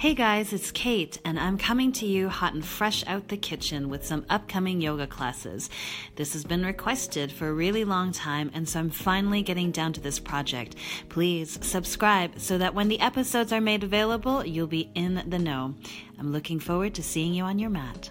Hey guys, it's Kate, and I'm coming to you hot and fresh out the kitchen with some upcoming yoga classes. This has been requested for a really long time, and so I'm finally getting down to this project. Please subscribe so that when the episodes are made available, you'll be in the know. I'm looking forward to seeing you on your mat.